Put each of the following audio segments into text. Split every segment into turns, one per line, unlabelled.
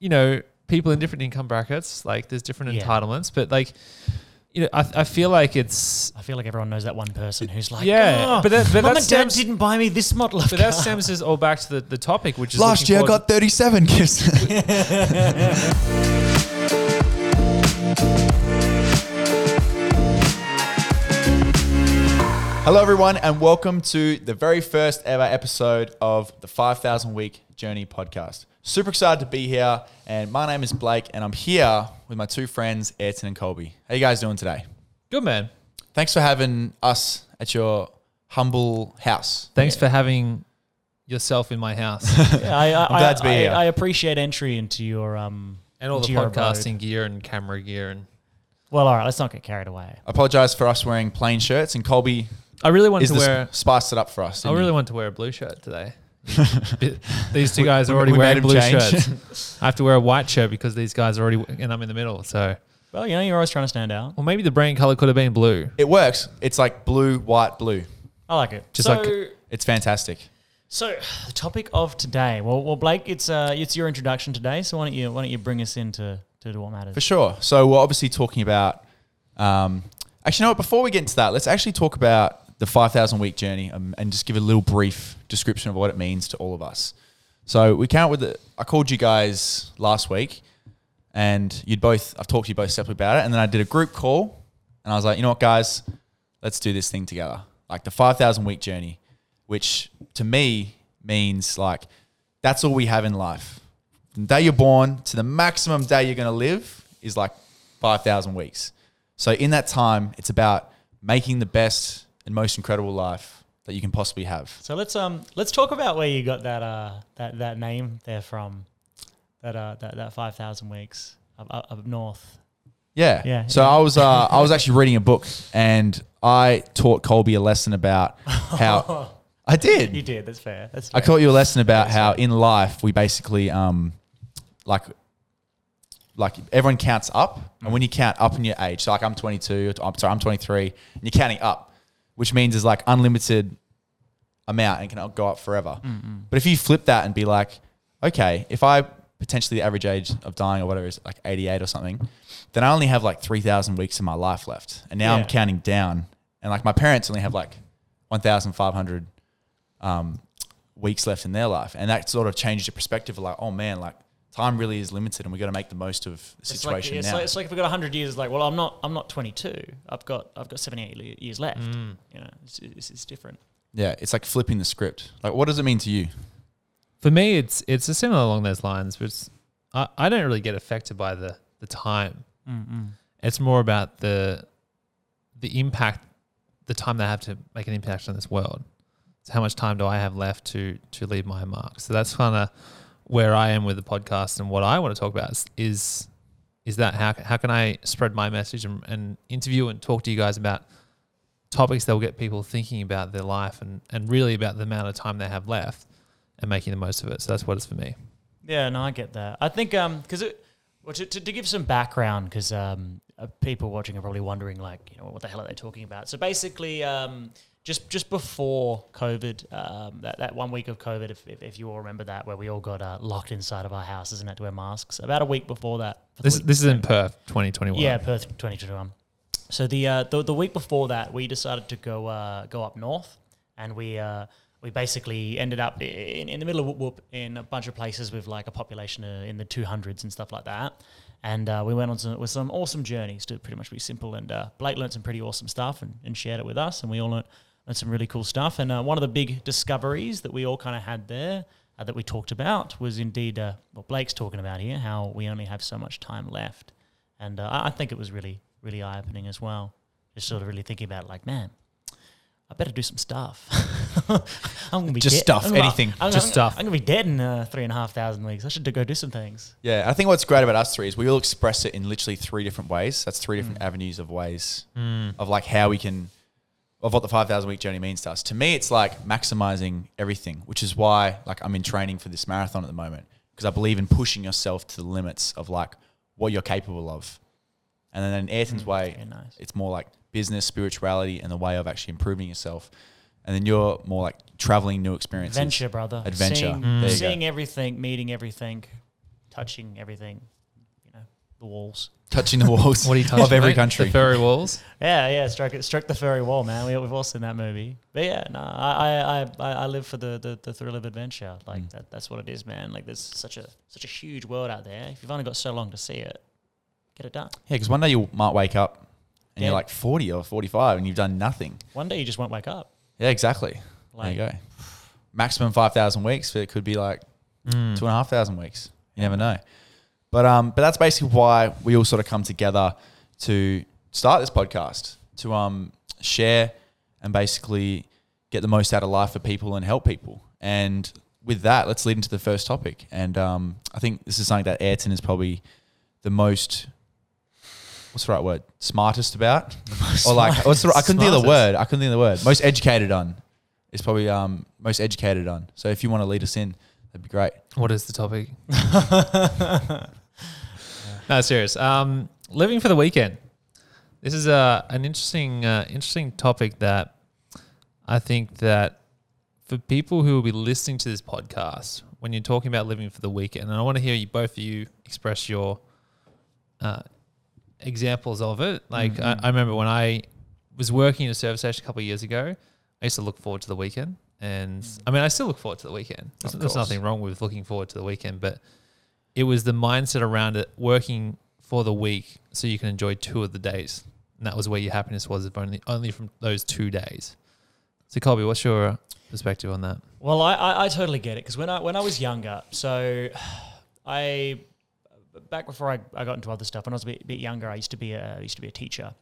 you know, people in different income brackets, like there's different
Yeah.
entitlements, but like, you know, I, I feel like it's
I feel like everyone knows that one person who's like,
Yeah,
"Oh,
but that- but
mum
that
and dad
stems-
didn't buy me this model of
but that
car."
stems us all back to the, the topic, which is
Last year I got 37 gifts. Hello, everyone, and welcome to the very first ever episode of the 5,000 Week Journey podcast. Super excited to be here, and my name is Blake, and I'm here with my two friends, Ayrton and Colby. How you guys doing today?
good man.
Thanks for having us at your humble house.
Thanks for having yourself in my house
Yeah, I, I,
I'm glad to be
I,
here.
I appreciate entry into your um
and all the
into your abode.
podcasting gear and camera gear and.
Well, all right, let's not get carried away.
I apologize for us wearing plain shirts, and Colby
I really wanted
is
to
the
wear.
sp- spiced it up for us.
I
didn't
really
he?
want to wear a blue shirt today. these two guys are already
we made
wearing blue
change.
shirts. I have to wear a white shirt because these guys are already, and I'm in the middle. So,
Well, you know, you're always trying to stand out.
well, maybe the brand color could have been blue.
It works. It's like blue, white, blue.
I like it.
Just
so,
like-
It's fantastic.
so the topic of today. Well, well, Blake, it's uh, it's your introduction today. So why don't you why don't you bring us into to what matters?
For sure. So we're obviously talking about. Um, actually, you know what? Before we get into that, let's actually talk about the 5,000 week journey um, and just give a little brief description of what it means to all of us. So we count with it. I called you guys last week, and you'd both. I've talked to you both separately about it, and then I did a group call, and I was like, you know what, guys, let's do this thing together. Like the 5,000 week journey, which to me means like that's all we have in life. The day you're born to the maximum day you're going to live is like 5,000 weeks. So in that time, it's about making the best and most incredible life that you can possibly have.
So let's um let's talk about where you got that uh that that name there from, that uh that that five thousand weeks up, up, up north.
Yeah.
Yeah,
So
yeah.
I was uh, I was actually reading a book and I taught Colby a lesson about how I did.
You did. That's fair. That's fair.
I taught you a lesson about how in life we basically um like like everyone counts up and when you count up in your age so like I'm 22 I'm sorry I'm 23 and you're counting up which means is like unlimited amount and can go up forever but if you flip that and be like okay if I potentially the average age of dying or whatever is like 88 or something then I only have like 3,000 weeks of my life left and now
Yeah.
I'm counting down and like my parents only have like 1,500 um, weeks left in their life, and that sort of changes your perspective. Of like, oh man, like time really is limited, and we got to make the most of the
It's like,
situation
it's,
now.
like, it's like if we've got 100 years, like, well, I'm not, I'm not 22. I've got, I've got 78 li- years left.
Mm.
You know, it's, it's, it's different.
yeah, it's like flipping the script. Like, what does it mean to you?
For me, it's it's a similar along those lines, but it's, I, I don't really get affected by the the time. It's more about the the impact, the time they have to make an impact on this world. So how much time do I have left to to leave my mark? So that's kind of where I am with the podcast and what I want to talk about is is, that how how can I spread my message and, and interview and talk to you guys about topics that will get people thinking about their life and, and really about the amount of time they have left and making the most of it. So that's what it's for me.
Yeah, no, I get that. I think um because it well, to, to, to give some background because um uh, people watching are probably wondering like you know what the hell are they talking about. So basically um just just before COVID, um, that, that one week of COVID, if, if, if you all remember that, where we all got uh, locked inside of our houses and had to wear masks. About a week before that,
This this is in Perth, 2021.
yeah, Perth 2021. So the, uh, the the week before that, we decided to go uh, go up north, and we uh, we basically ended up in, in the middle of Whoop Whoop in a bunch of places with like a population uh, in the 200s and stuff like that. And uh, we went on some, with some awesome journeys to pretty much be simple. And uh, Blake learned some pretty awesome stuff and, and shared it with us, and we all learned, learned some really cool stuff. And uh, one of the big discoveries that we all kind of had there uh, that we talked about was indeed uh, what Blake's talking about here, how we only have so much time left. And uh, I I think it was really, really eye opening as well. Just sort of really thinking about like, man, I better do some stuff. I'm gonna be
Just
dead-
stuff,
I'm gonna-
anything.
I'm,
Just
I'm-
stuff.
I'm gonna be dead in uh, three and a half thousand weeks. I should do- go do some things.
Yeah, I think what's great about us three is we all express it in literally three different ways. That's three different avenues of ways of like how we can, of what the 5,000 week journey means to us. To me, it's like maximizing everything, which is why like I'm in training for this marathon at the moment because I believe in pushing yourself to the limits of like what you're capable of. And then in Ayrton's mm,
way, nice.
it's more like business, spirituality, and the way of actually improving yourself. And then you're more like traveling new experiences.
Adventure, brother.
Adventure.
Seeing,
go.
seeing everything, meeting everything, touching everything, the walls.
Touching the walls
What are you touching?
of every
mate?
country.
The furry walls.
Yeah, yeah, stroke it, stroke the furry wall, man. We, we've all seen that movie. But yeah, no, I, I, I, I live for the, the, the thrill of adventure. Like
Mm.
that, that's what it is, man. Like there's such a such a huge world out there. If you've only got so long to see it, get it done.
Yeah, because one day you might wake up and you're
Yeah.
like 40 or 45 and you've done nothing.
One day you just won't wake up.
Yeah, exactly.
Like,
there you go. Maximum 5,000 weeks, but it could be like
Mm.
two and a half thousand weeks. You never know. But um, but that's basically why we all sort of come together to start this podcast to um share and basically get the most out of life for people and help people. And with that, let's lead into the first topic. And um, I think this is something that Ayrton is probably the most what's the right word? Smartest about, or like what's the, I couldn't think of the word. I couldn't think of the word. Most educated on is probably um most educated on. So if you want to lead us in, that'd be great.
What is the topic? no, serious. Um, living for the weekend. This is a an interesting uh, interesting topic that I think that for people who will be listening to this podcast, when you're talking about living for the weekend, and I want to hear you both of you express your uh, examples of it. Like I, I remember when I was working in a service station a couple of years ago, I used to look forward to the weekend. And I mean, I still look forward to the weekend. There's, there's nothing wrong with looking forward to the weekend, but it was the mindset around it working for the week so you can enjoy two of the days. And that was where your happiness was, if only only from those two days. So, Colby, what's your perspective on that?
Well, I, I, I totally get it because when I when I was younger, so I back before I, I got into other stuff, when I was a bit, bit younger, I used to be a I used to be a teacher,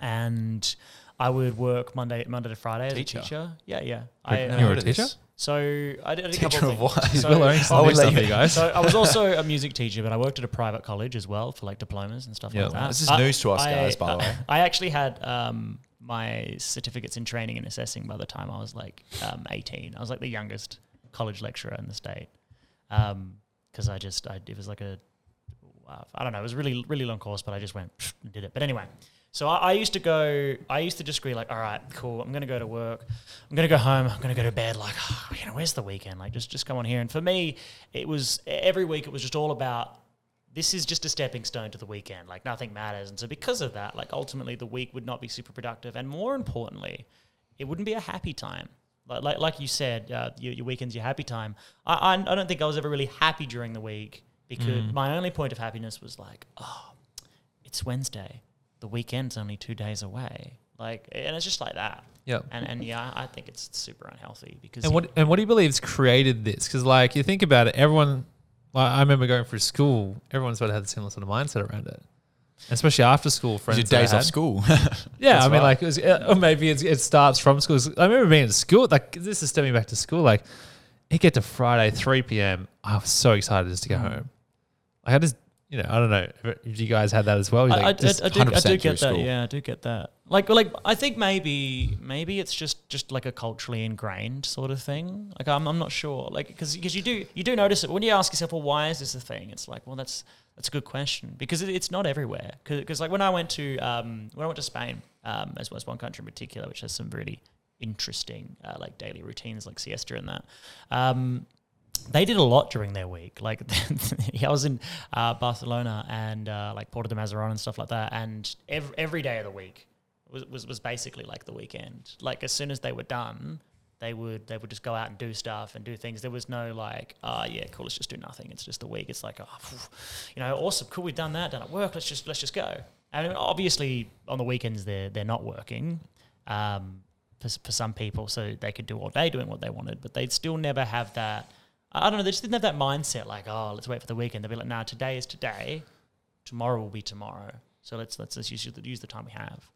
and I would work Monday Monday to Friday as
Teacher?
a teacher. Yeah, yeah.
I've
I,
never
uh,
You're a
heard this.
teacher?
So I did, a
Teacher
couple
of what?
things.
He's
So-
learning
I would let you-
guys.
so I was also a music teacher, but I worked at a private college as well for like diplomas and stuff
Yeah.
like that.
This is
I-
news to us,
I-
guys, by the way.
I actually had um, my certificates in training and assessing by the time I was like um, 18. I was like the youngest college lecturer in the state because I just I, it was like a uh, don't know it was a really really long course, but I just went and did it. But anyway. So I, I used to go. I used to just be like, "All right, cool. I'm gonna go to work. I'm gonna go home. I'm gonna go to bed. Like, you know, where's the weekend? Like, just just come on here." And for me, it was every week. It was just all about this is just a stepping stone to the weekend. Like nothing matters. And so because of that, like ultimately the week would not be super productive. And more importantly, it wouldn't be a happy time. Like like, like you said, uh, your, your weekend's your happy time. I, I I don't think I was ever really happy during the week because my only point of happiness was like, oh, it's Wednesday. The weekend's only two days away. Like, and it's just like that.
Yeah.
And and yeah, I think it's super unhealthy because
And what and what do you believe's created this? Because like you think about it, everyone. Like, I remember going through school. Everyone sort of had the similar sort of mindset around it, especially after school friends.
Your days off school.
Yeah,
That's
I mean,
right.
like, it was, or maybe it's, it starts from school. I remember being in school. Like, this is stepping back to school. Like, it get to Friday, three p.m. I was so excited just to
Mm.
go home. Like, I just, you know, I don't know if you guys had that as well. You're
I, I, I, do, I
100%
do get that.
school.
Yeah, I do get that. Like, like I think maybe maybe it's just just like a culturally ingrained sort of thing. Like, I'm, I'm not sure. Like, because because you do you do notice it when you ask yourself, well, why is this a thing? It's like, well, that's that's a good question because it, it's not everywhere. Because like when I went to um, when I went to Spain, um, as well as one country in particular, which has some really interesting uh, like daily routines, like siesta and that. Um, they did a lot during their week. Like I was in uh, Barcelona and uh, like Porto de Mazaron and stuff like that, and every, every day of the week was, was was basically like the weekend. Like as soon as they were done, they would they would just go out and do stuff and do things. There was no like, oh yeah, cool, let's just do nothing. It's just the week. It's like, oh, phew, you know, awesome, cool, we've done that, done at work. Let's just let's just go. And obviously on the weekends they're they're not working. Um, for, for some people, so they could do all day doing what they wanted, but they'd still never have that. I don't know. They just didn't have that mindset, like, oh, let's wait for the weekend. They'd be like, nah, today is today, tomorrow will be tomorrow. So let's let's, let's use, use the time we have.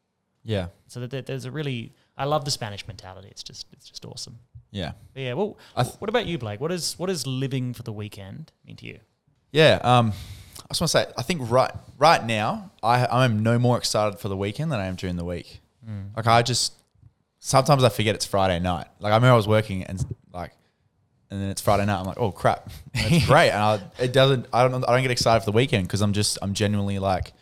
yeah.
So that there- there's a really, I love the Spanish mentality. It's just it's just awesome.
Yeah.
But yeah. Well,
th-
what about you, Blake? What is what is living for the weekend mean to you?
Yeah. Um, I just want to say, I think right right now, I I am no more excited for the weekend than I am during the week. Like I just sometimes I forget it's Friday night. Like I remember I was working and and then it's Friday night. I'm like, oh crap, it's great. And I, it doesn't. I don't. I don't get excited for the weekend because I'm just. I'm genuinely like,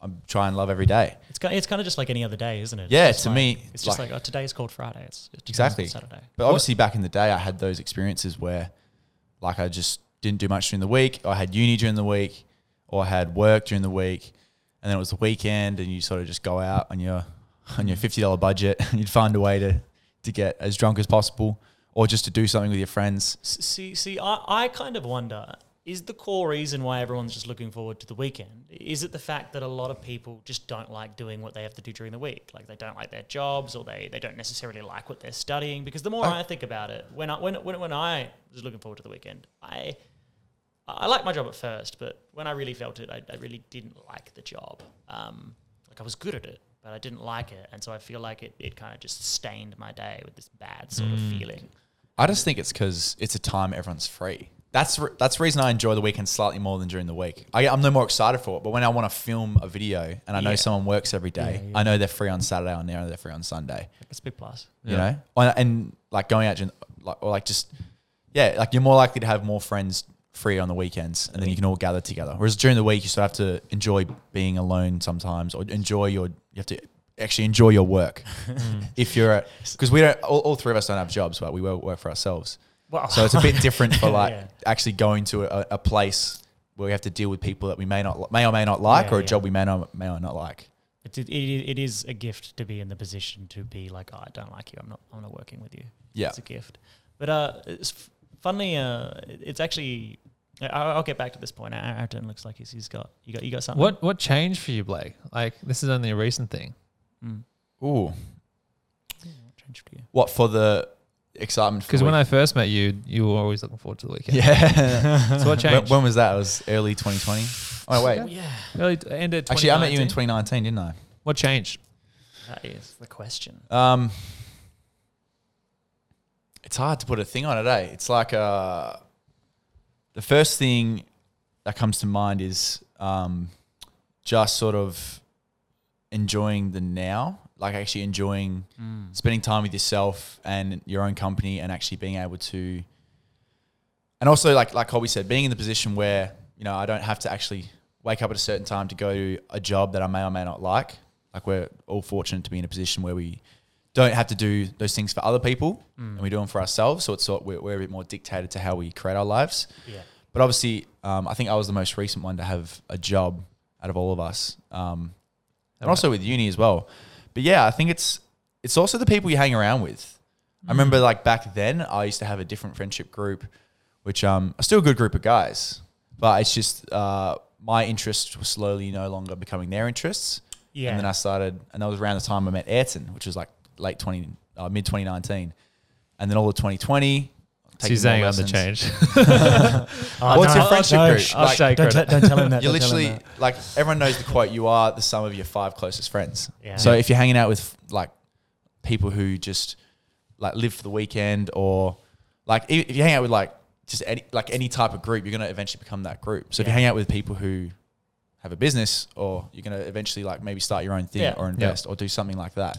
I'm trying to love every day.
It's kind it's kind of just like any other day, isn't it?
Yeah,
just
to
like-
me,
it's just
like-
like, oh, today is called Friday. It's, it's
Exactly.
Saturday.
But obviously, back in the day, I had those experiences where, like, I just didn't do much during the week, or I had uni during the week, or I had work during the week, and then it was the weekend, and you sort of just go out on your on your fifty dollar budget, and you'd find a way to to get as drunk as possible, or just to do something with your friends.
See, see, I, I kind of wonder is the core reason why everyone's just looking forward to the weekend is it the fact that a lot of people just don't like doing what they have to do during the week? Like they don't like their jobs or they, they don't necessarily like what they're studying? Because the more
I-
I, think about it when I when, when, when I was looking forward to the weekend I I liked my job at first but when I really felt it I, I really didn't like the job. Um, like I was good at it but I didn't like it. And so I feel like it, it kind of just stained my day with this bad sort of feeling
I just think it's because it's a time everyone's free. That's re- that's the reason I enjoy the weekend slightly more than during the week. I, I'm no more excited for it. But when I want to film a video and I know
Yeah.
someone works every day,
Yeah, yeah.
I know they're free on Saturday and know they're free on Sunday.
it's a big plus
You know, and, and like going out during, like or like just yeah, like you're more likely to have more friends free on the weekends, and then you can all gather together. Whereas during the week, you still have to enjoy being alone sometimes, or enjoy your you have to actually enjoy your work. if you're at because we don't all, all three of us don't have jobs, but we work, work for ourselves.
well,
So it's a bit different for like
Yeah.
actually going to a, a place where we have to deal with people that we may not may or may not like,
Yeah,
or a
yeah.
job we may not may or not like.
It, it, it, it is a gift to be in the position to be like, oh, I don't like you. I'm not. I'm not working with you.
Yeah.
it's a gift. But uh, it's f- funnily. Uh, it's actually. I- I'll, I'll get back to this point. Aaron looks like he's, he's got. You got. You got something.
What what changed for you, Blake? Like this is only a recent thing.
Mm.
Ooh,
What for you?
what for the excitement?
Because when I first met you, you were always looking forward to the weekend.
yeah,
So what
when,
changed?
when was that? It was early 2020. Oh wait,
yeah,
Early ended.
actually, I met you in
2019.
2019, didn't I?
What changed?
that is the question.
Um, it's hard to put a thing on it, eh? It's like uh, the first thing that comes to mind is um, just sort of enjoying the now, like actually enjoying spending time with yourself and your own company, and actually being able to, and also like like Colby said, being in the position where you know I don't have to actually wake up at a certain time to go to a job that I may or may not like. Like we're all fortunate to be in a position where we don't have to do those things for other people, and we do them for ourselves. So it's sort we're, we're a bit more dictated to how we create our lives.
Yeah.
But obviously, um, I think I was the most recent one to have a job out of all of us, um, and also with uni as well. But yeah, I think it's it's also the people you hang around with. I remember like back then, I used to have a different friendship group, which um, are still a good group of guys, but it's just uh, my interests were slowly no longer becoming their interests.
Yeah.
And then I started, and that was around the time I met Ayrton, which was like late 20, uh, mid 2019. And then all of 2020.
So
taking
you're saying
more
I'm the change.
Oh,
What's your
no,
friendship
no,
group?
I'll
Like,
shake
Don't, t- don't tell him that.
You're
don't tell him
literally
that.
like everyone knows the quote. You are the sum of your five closest friends.
Yeah.
So if you're hanging out with like people who just like live for the weekend, or like if if you hang out with like just any like any type of group, you're gonna eventually become that group. So if you hang out with people who have a business, or you're gonna eventually like maybe start your own thing,
Yeah.
or invest, or do something like that.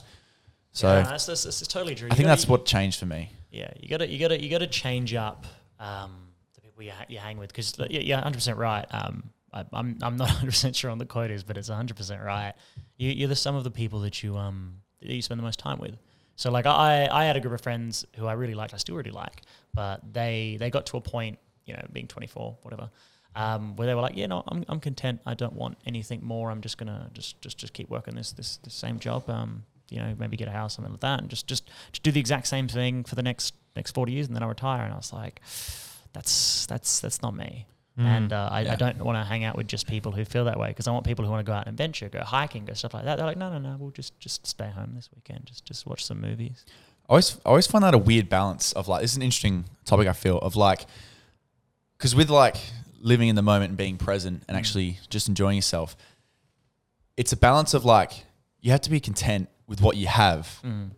So
yeah, no, that's, that's, that's totally true.
I
You
think
gotta-
that's what changed for me.
Yeah, you got to you got to you got to change up um, the people you, ha- you hang with because yeah, you're 100 percent right. Um, I, I'm I'm not 100 percent sure on the quote is, but it's 100 percent right. You, you're the sum of the people that you um that you spend the most time with. So like I I had a group of friends who I really liked, I still really like, but they they got to a point, you know, being 24, whatever. Um, where they were like, yeah, no, I'm, I'm content. I don't want anything more. I'm just gonna just just just keep working this this, this same job. Um, you know, maybe get a house, something like that, and just just just do the exact same thing for the next next 40 years, and then I retire. And I was like, that's that's that's not me. And uh, I,
Yeah.
I don't want to hang out with just people who feel that way because I want people who want to go out and adventure, go hiking, go stuff like that. They're like, no, no, no, we'll just just stay home this weekend, just just watch some movies.
I always, I always find that a weird balance of like, this is an interesting topic I feel of like, because with like living in the moment and being present and actually just enjoying yourself, it's a balance of like, you have to be content with what you have. Mm.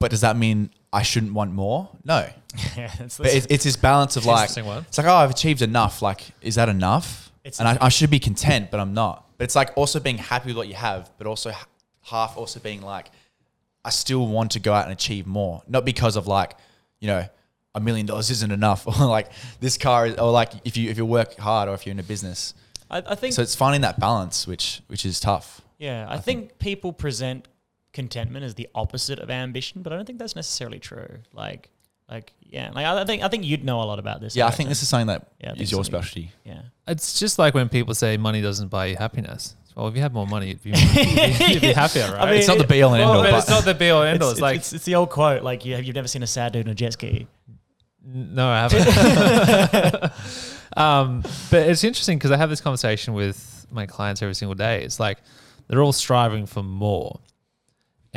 But does that mean I shouldn't want more? No.
yeah, it's,
But it's, it's this balance of like, it's like, oh, I've achieved enough. Like, is that enough?
It's-
and I, I should be content, but I'm not. But it's like also being happy with what you have, but also half also being like, I still want to go out and achieve more. Not because of like, you know, a million dollars isn't enough, or like this car, is, or like if you if you work hard, or if you're in a business.
I, I think
So it's finding that balance, which which is tough.
Yeah, I, think, people present contentment is the opposite of ambition, but I don't think that's necessarily true. Like, Like, yeah, like I think I think you'd know a lot about this.
Yeah, I think this is something that
Yeah, I
is your specialty.
Yeah.
It's just like when people say money doesn't buy you happiness. Well, if you had more money, you'd be, you'd be, happier, right?
I mean,
It's not the be all and end
Well,
all,
but
but
it's not the be all and end all.
It's,
It's like
it's, it's the old quote, like you have, you've never seen a sad dude on a jet ski.
No, I haven't. um, but it's interesting because I have this conversation with my clients every single day. It's like they're all striving for more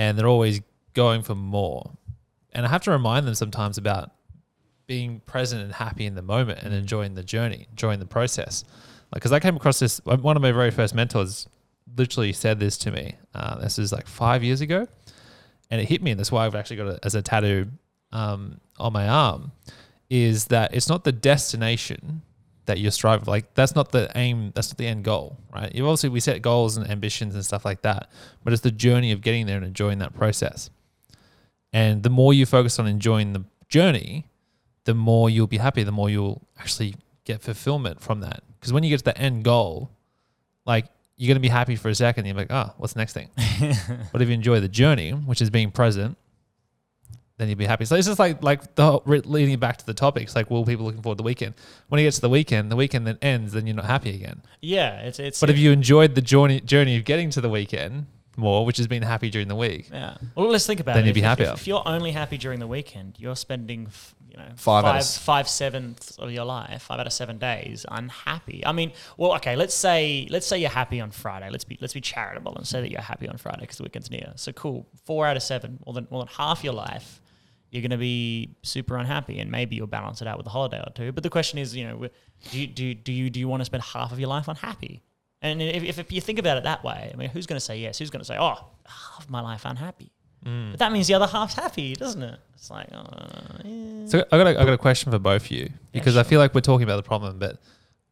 and they're always going for more. And I have to remind them sometimes about being present and happy in the moment and enjoying the journey, enjoying the process. Like, because I came across this, one of my very first mentors literally said this to me. Uh, this is like five years ago. And it hit me. And that's why I've actually got it as a tattoo um, on my arm is that it's not the destination that you're striving like that's not the aim that's not the end goal right? You obviously we set goals and ambitions and stuff like that but it's the journey of getting there and enjoying that process. And the more you focus on enjoying the journey the more you'll be happy the more you'll actually get fulfillment from that. Because when you get to the end goal like you're going to be happy for a second you're like oh what's the next thing? But if you enjoy the journey which is being present then you'd be happy. So it's just like like the whole, leading back to the topics, like, will people looking forward to the weekend. When it gets to the weekend, the weekend then ends, then you're not happy again.
Yeah, it's it's.
But if you enjoyed the journey journey of getting to the weekend more, which has been happy during the week,
yeah, well, let's think about
Then
it.
you'd be
If- if-
happier.
If, you're only happy during the weekend, you're spending f- you know
Five out
five
of s-
five sevenths of your life, five out of seven days unhappy. I mean, well, okay, let's say let's say you're happy on Friday. Let's be let's be charitable and say that you're happy on Friday because the weekend's near. So cool, four out of seven, more than more than half your life. You're going to be super unhappy, and maybe you'll balance it out with a holiday or two. But the question is, you know, do you, do do you do you want to spend half of your life unhappy? And if, if, if you think about it that way, I mean, who's going to say yes? Who's going to say, oh, half of my life unhappy? But that means the other half's happy, doesn't it? It's like, oh, yeah.
so I got a, I got a question for both of you because I
sure.
feel like we're talking about the problem, but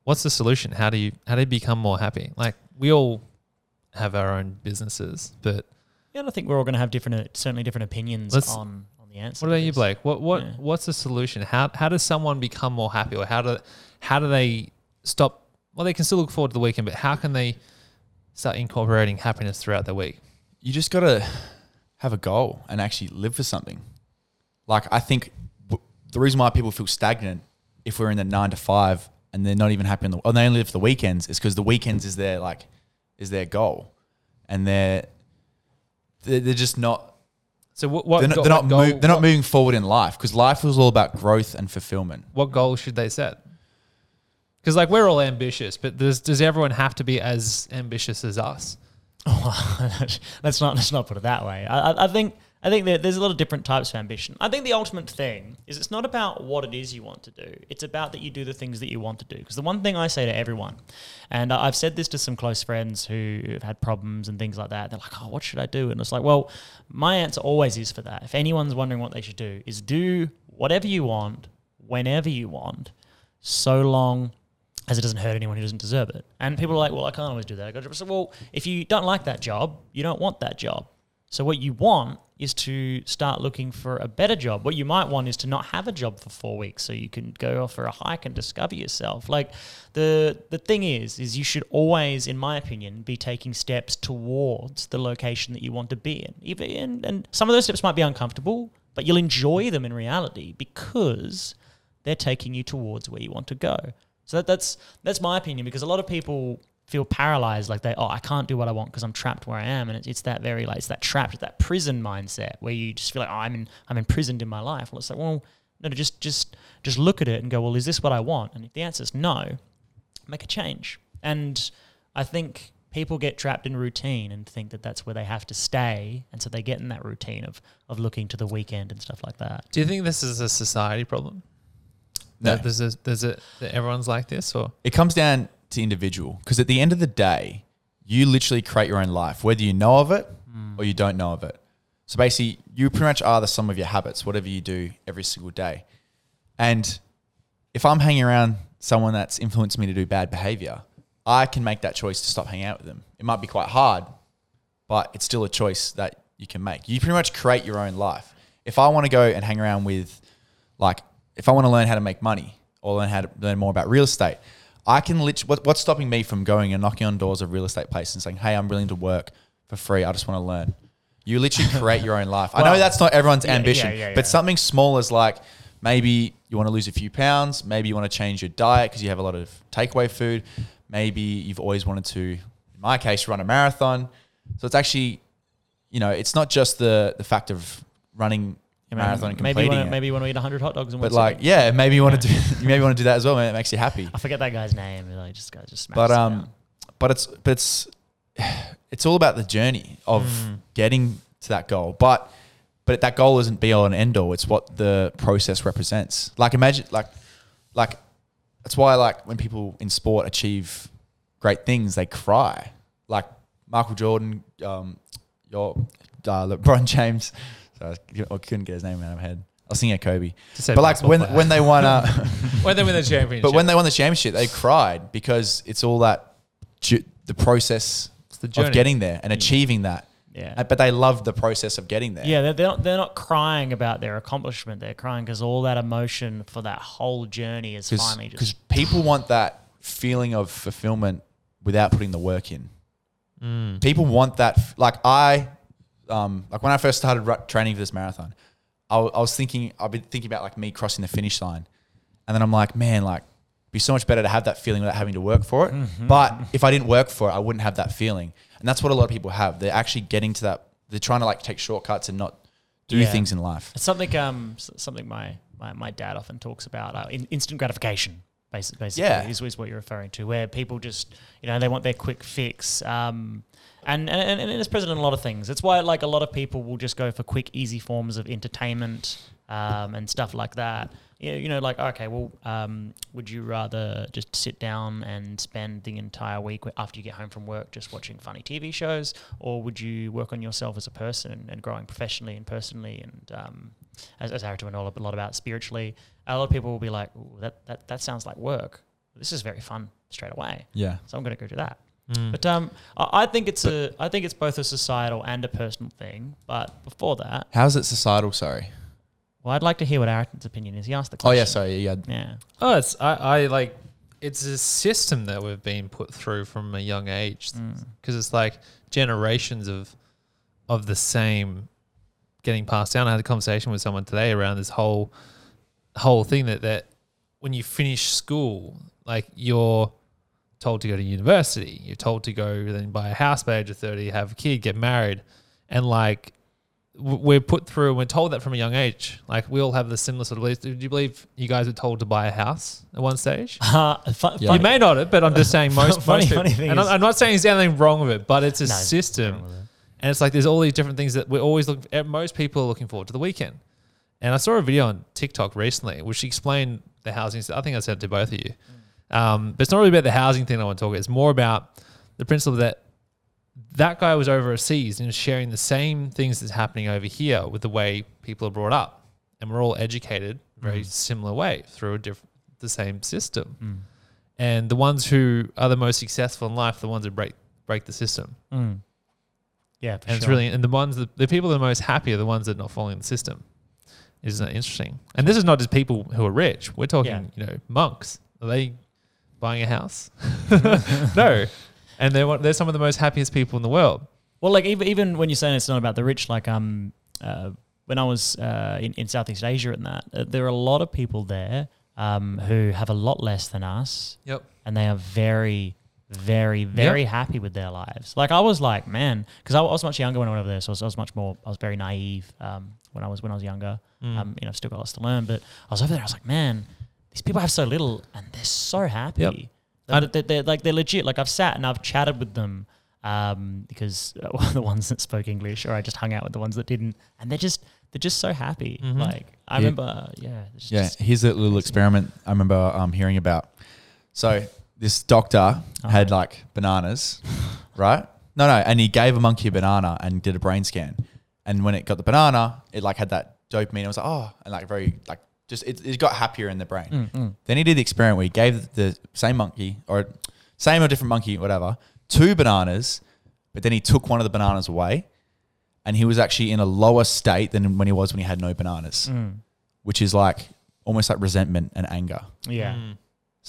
what's the solution? How do you how do you become more happy? Like we all have our own businesses, but
yeah, I think we're all going to have different, uh, certainly different opinions on answer.
What about you. Blake? What what
Yeah.
what's the solution? How how does someone become more happy, or how do how do they stop? Well, they can still look forward to the weekend, but how can they start incorporating happiness throughout the week?
you just got to have a goal and actually live for something. Like I think w- the reason why people feel stagnant if we're in the nine to five and they're not even happy on the, or they only live for the weekends is because the weekends is their like is their goal, and they're they're, they're just not
So what what
they're not, they're, not
goal,
move, they're not
what,
moving forward in life because life was all about growth and fulfillment.
what goal should they set? Because like we're all ambitious, but does does everyone have to be as ambitious as us?
let's not let's not put it that way. I, I- I think I think that there's a lot of different types of ambition. I think the ultimate thing is it's not about what it is you want to do. It's about that you do the things that you want to do. Because the one thing I say to everyone, and I've said this to some close friends who have had problems and things like that. They're like, "Oh, what should I do?" And it's like, well, my answer always is for that. If anyone's wondering what they should do, is do whatever you want, whenever you want, so long as it doesn't hurt anyone who doesn't deserve it. And people are like, well, I can't always do that. I got to well, if you don't like that job, you don't want that job. So what you want is to start looking for a better job. What you might want is to not have a job for four weeks so you can go off for a hike and discover yourself. Like the the thing is, is you should always, in my opinion, be taking steps towards the location that you want to be in. Even and, and some of those steps might be uncomfortable, but you'll enjoy them in reality because they're taking you towards where you want to go. So that, that's that's my opinion because a lot of people feel paralyzed, like they oh I can't do what I want because I'm trapped where I am, and it's, it's that very like it's that trapped, that prison mindset where you just feel like oh I'm in I'm imprisoned in my life. Well, it's like well no, no just just just look at it and go well is this what I want? And if the answer is no, make a change. And I think people get trapped in routine and think that that's where they have to stay, and so they get in that routine of of looking to the weekend and stuff like that.
Do you think this is a society problem?
No.
That there's a, there's a that everyone's like this, or
It comes down to individual because at the end of the day, you literally create your own life, whether you know of it or you don't know of it. So basically, you pretty much are the sum of your habits, whatever you do every single day. And if I'm hanging around someone that's influenced me to do bad behavior, I can make that choice to stop hanging out with them. It might be quite hard, but it's still a choice that you can make. You pretty much create your own life. If I want to go and hang around with, like, if I want to learn how to make money or learn how to learn more about real estate, I can literally, what, what's stopping me from going and knocking on doors of real estate places and saying, hey, I'm willing to work for free. I just want to learn. You literally create your own life. I know that's not everyone's
yeah,
ambition,
yeah, yeah,
but something small as like maybe you want to lose a few pounds. Maybe you want to change your diet because you have a lot of takeaway food. Maybe you've always wanted to, in my case, run a marathon. So it's actually, you know, it's not just the the fact of running a marathon and
maybe you
completing
wanna,
it.
maybe you want to eat 100 hot dogs in
but like, yeah, maybe you want to do, you maybe want to do that as well, man. It makes you happy.
I forget that guy's name. Like, just guy just
But um,
down.
but it's but it's it's all about the journey of
Mm.
getting to that goal. But but that goal isn't be all and end all. It's what the process represents. Like imagine like like that's why like when people in sport achieve great things, they cry. Like Michael Jordan, um, your uh, LeBron James. So I couldn't get his name out of my head. I was thinking of Kobe.
To say
But like when
player.
when they won uh,
when they win the championship.
but when they won the championship, they cried because it's all that ju- the process
It's the
of getting there and achieving that.
Yeah.
Uh, But they love the process of getting there.
Yeah, they're, they're, not, they're not crying about their accomplishment. They're crying because all that emotion for that whole journey is finally
Because people want that feeling of fulfillment without putting the work in.
Mm.
People want that. Like I, um, like when I first started ru- training for this marathon, I, w- I was thinking, I've been thinking about like me crossing the finish line, and then I'm like, man, like, it'd be so much better to have that feeling without having to work for it.
Mm-hmm.
But if I didn't work for it, I wouldn't have that feeling, and that's what a lot of people have. They're actually getting to that. They're trying to like take shortcuts and not do
Yeah.
things in life.
It's something um something my, my, my dad often talks about uh, in, instant gratification. Basically, basically
Yeah.
is, is what you're referring to, where people just you know they want their quick fix. Um, and, and, and it's present in a lot of things. It's why like a lot of people will just go for quick, easy forms of entertainment um, and stuff like that. You know, you know, like okay, well, um, would you rather just sit down and spend the entire week after you get home from work just watching funny TV shows, or would you work on yourself as a person and growing professionally and personally and um, as, as Harry know a lot about spiritually? A lot of people will be like, that that that sounds like work. This is very fun straight away,
Yeah.
so I'm going to go do that.
Mm.
But um, I I think it's a I think it's both a societal and a personal thing. But before that,
How's it societal? Sorry.
well, I'd like to hear what Ayrton's opinion is. He asked the question.
Oh yeah, sorry. Yeah.
Yeah.
Oh, it's I, I like it's a system that we've been put through from a young age
Mm.
because it's like generations of of the same getting passed down. I had a conversation with someone today around this whole whole thing that that when you finish school, like you're told to go to university, you're told to go then buy a house by age of thirty, have a kid, get married, and like we're put through and we're told that from a young age. Like we all have the similar sort of beliefs. Do you believe you guys were told to buy a house at one stage?
Uh, fu-
Yeah.
You may not have, but I'm just saying most.
Funny-
most people-
funny thing
and I'm,
is-
I'm not saying there's anything wrong with it, but it's a
No,
system, and it's like there's all these different things that we're always looking. eh, Most people are looking forward to the weekend, and I saw a video on TikTok recently which explained the housing. I think I said it to both of you, um, but it's not really about the housing thing I want to talk. About. It's more about the principle that that guy was overseas and sharing the same things that's happening over here with the way people are brought up, and we're all educated very similar way through a different, the same system.
Mm.
And the ones who are the most successful in life, the ones that break break the system.
Yeah, for
And it's really and the ones that the people that are most happy are the ones that are not following the system. Isn't that interesting? And this is not just people who are rich. We're talking,
Yeah.
you know, monks. Are they buying a house? no. And they're they're some of the most happiest people in the world.
Well, like even even when you're saying it's not about the rich, like um, uh, when I was uh, in in Southeast Asia and that, uh, there are a lot of people there um who have a lot less than us,
Yep.
and they are very, very, very happy with their lives. Like I was like, man, because I, I was much younger when I went over there, so I was, I was much more, I was very naive um, when I was when I was younger.
Mm.
Um, you know, I've still got lots to learn, but I was over there. I was like, man, these people have so little, and they're so happy.
Yep.
Like, they're, they're, like they're legit. Like I've sat and I've chatted with them um, because uh, the ones that spoke English, or I just hung out with the ones that didn't, and they're just they're just so happy.
Mhm.
Like I
Yeah.
remember, yeah,
Yeah, here's a little experiment I remember um, hearing about. So this doctor had
Oh.
like bananas, right? No, no, and he gave a monkey a banana and did a brain scan. And when it got the banana, it like had that dopamine. It was like, oh, and like very like just it, it got happier in the brain.
Mm, mm.
Then he did the experiment where he gave the same monkey or same or different monkey, whatever, two bananas, but then he took one of the bananas away, and he was actually in a lower state than when he was when he had no bananas,
Mm.
which is like almost like resentment and anger.
yeah.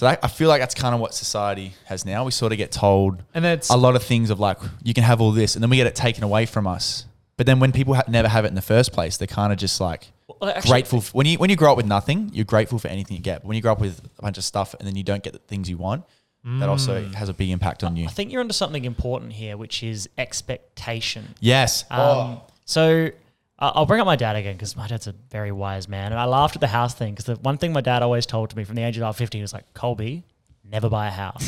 Mm.
So that, I feel like that's kind of what society has now. We sort of get told
And that's
a lot of things of like you can have all this, and then we get it taken away from us. But then when people ha- never have it in the first place, they're kind of just like
Well, actually-
grateful when you when you grow up with nothing. You're grateful for anything you get. But when you grow up with a bunch of stuff and then you don't get the things you want, that also has a big impact on you.
I think you're onto something important here, which is expectation.
Yes.
Um,
Oh.
So I- I'll bring up my dad again because my dad's a very wise man, and I laughed at the house thing because the one thing my dad always told to me from the age of 15 was like, Colby, never buy a house.